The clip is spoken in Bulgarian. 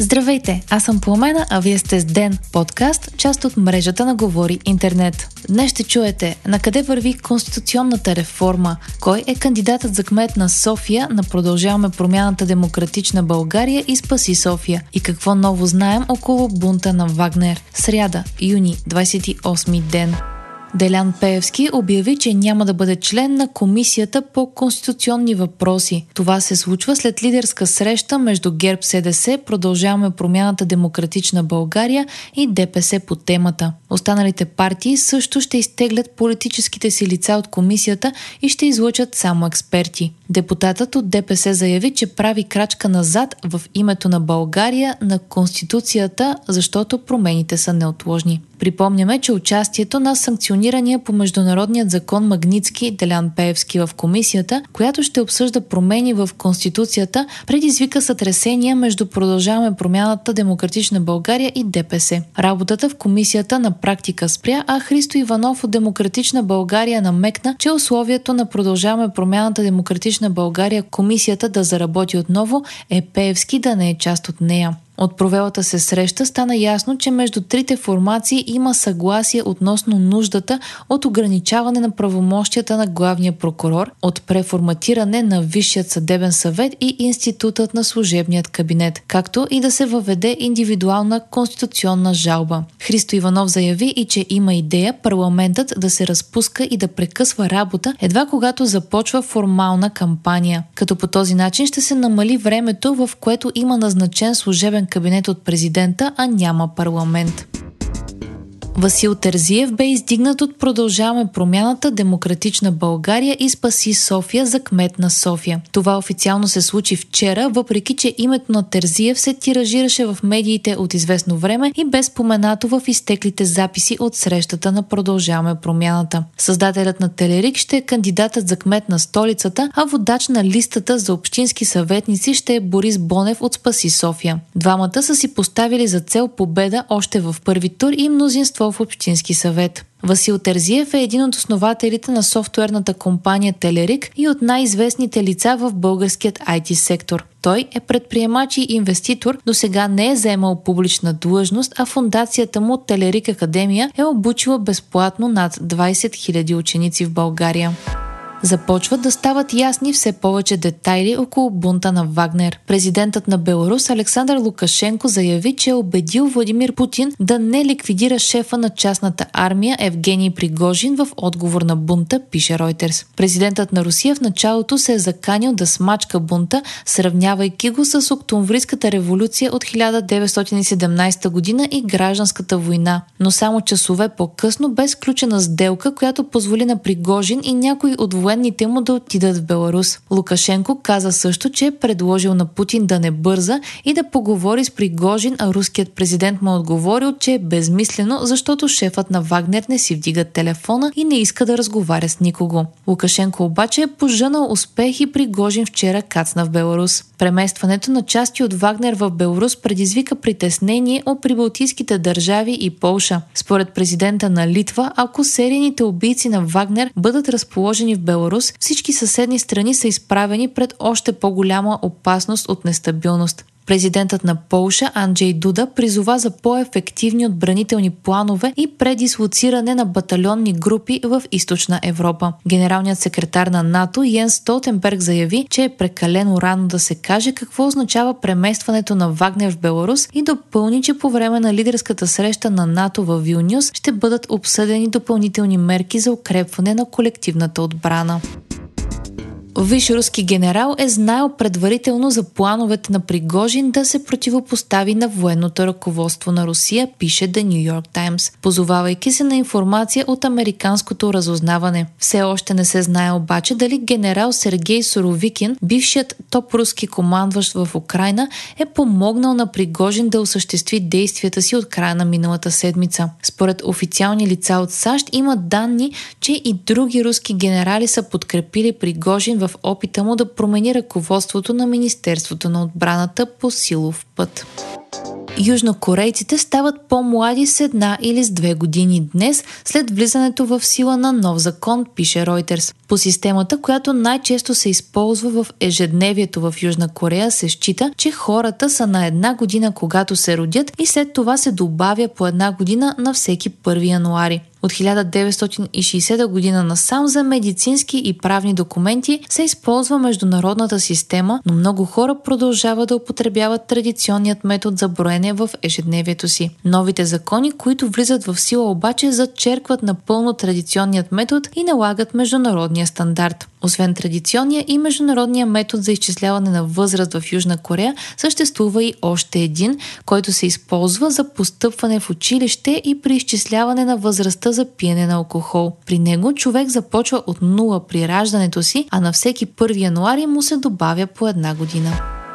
Здравейте, аз съм Пламена, а вие сте с Ден, подкаст, част от мрежата на Говори Интернет. Днес ще чуете на къде върви конституционната реформа, кой е кандидатът за кмет на София на Продължаваме промяната Демократична България и Спаси София и какво ново знаем около бунта на Вагнер. Сряда, юни, 28 ден. Делян Пеевски обяви, че няма да бъде член на Комисията по конституционни въпроси. Това се случва след лидерска среща между ГЕРБ СДС, Продължаваме промяната Демократична България и ДПС по темата. Останалите партии също ще изтеглят политическите си лица от комисията и ще излучат само експерти. Депутатът от ДПС заяви, че прави крачка назад в името на България на Конституцията, защото промените са неотложни. Припомняме, че участието на санкционирания по международният закон Магницки Делян Пеевски в комисията, която ще обсъжда промени в Конституцията, предизвика сътресения между Продължаваме промяната Демократична България и ДПС. Работата в комисията на практика спря, а Христо Иванов от Демократична България намекна, че условието на Продължаваме промяната Демократична България комисията да заработи отново е Пеевски да не е част от нея. От провелата се среща стана ясно, че между трите формации има съгласие относно нуждата от ограничаване на правомощията на главния прокурор, от преформатиране на Висшият съдебен съвет и Институтът на служебният кабинет, както и да се въведе индивидуална конституционна жалба. Христо Иванов заяви и че има идея парламентът да се разпуска и да прекъсва работа едва когато започва формална кампания, като по този начин ще се намали времето, в което има назначен служебен кабинет от президента, а няма парламент. Васил Терзиев бе издигнат от Продължаваме промяната Демократична България и спаси София за кмет на София. Това официално се случи вчера, въпреки че името на Терзиев се тиражираше в медиите от известно време и бе споменато в изтеклите записи от срещата на Продължаваме промяната. Създателят на Телерик ще е кандидатът за кмет на столицата, а водач на листата за общински съветници ще е Борис Бонев от Спаси София. Двамата са си поставили за цел победа още в първи тур и мнозинство в Общински съвет. Васил Терзиев е един от основателите на софтуерната компания Телерик и от най-известните лица в българският IT сектор. Той е предприемач и инвеститор, до сега не е заемал публична длъжност, а фундацията му Телерик Академия е обучила безплатно над 20 000 ученици в България. Започват да стават ясни все повече детайли около бунта на Вагнер. Президентът на Беларус Александър Лукашенко заяви, че е убедил Владимир Путин да не ликвидира шефа на частната армия Евгений Пригожин в отговор на бунта, пише Ройтерс. Президентът на Русия в началото се е заканил да смачка бунта, сравнявайки го с Октомврийската революция от 1917 година и гражданската война. Но само часове по-късно бе сключена сделка, която позволи на Пригожин и някои от военните му да отидат в Беларус. Лукашенко каза също, че е предложил на Путин да не бърза и да поговори с Пригожин, а руският президент му е отговорил, че е безмислено, защото шефът на Вагнер не си вдига телефона и не иска да разговаря с никого. Лукашенко обаче е пожънал успех и Пригожин вчера кацна в Беларус. Преместването на части от Вагнер в Беларус предизвика притеснение от прибалтийските държави и Полша. Според президента на Литва, ако серийните убийци на Вагнер бъдат разположени в Беларус, Беларус, всички съседни страни са изправени пред още по-голяма опасност от нестабилност. Президентът на Полша Анджей Дуда призова за по-ефективни отбранителни планове и предислоциране на батальонни групи в източна Европа. Генералният секретар на НАТО Йен Столтенберг заяви, че е прекалено рано да се каже какво означава преместването на Вагнер в Беларус и допълни, че по време на лидерската среща на НАТО в Вилнюс ще бъдат обсъдени допълнителни мерки за укрепване на колективната отбрана. Виш руски генерал е знаел предварително за плановете на Пригожин да се противопостави на военното ръководство на Русия, пише The New York Times, позовавайки се на информация от американското разузнаване. Все още не се знае обаче дали генерал Сергей Соровикин, бившият топ руски командващ в Украина, е помогнал на Пригожин да осъществи действията си от края на миналата седмица. Според официални лица от САЩ има данни, че и други руски генерали са подкрепили Пригожин в опита му да промени ръководството на Министерството на отбраната по силов път. южнокорейците стават по-млади с една или с две години днес, след влизането в сила на нов закон, пише Reuters. По системата, която най-често се използва в ежедневието в Южна Корея, се счита, че хората са на една година когато се родят и след това се добавя по една година на всеки 1 януари. От 1960 година насам за медицински и правни документи се използва международната система, но много хора продължават да употребяват традиционният метод за броене в ежедневието си. Новите закони, които влизат в сила обаче, зачеркват напълно традиционният метод и налагат международния стандарт. Освен традиционния и международния метод за изчисляване на възраст в Южна Корея, съществува и още един, който се използва за постъпване в училище и при изчисляване на възрастта за пиене на алкохол. При него човек започва от нула при раждането си, а на всеки 1 януари му се добавя по една година.